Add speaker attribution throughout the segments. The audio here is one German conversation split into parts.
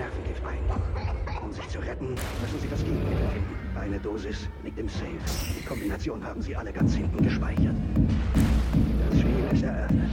Speaker 1: Nervengift ein. Um sich zu retten, müssen Sie das Gegenmittel finden. Eine Dosis liegt im Safe. Die Kombination haben Sie alle ganz hinten gespeichert. Das Spiel ist eröffnet.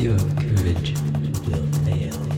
Speaker 2: Your courage will fail.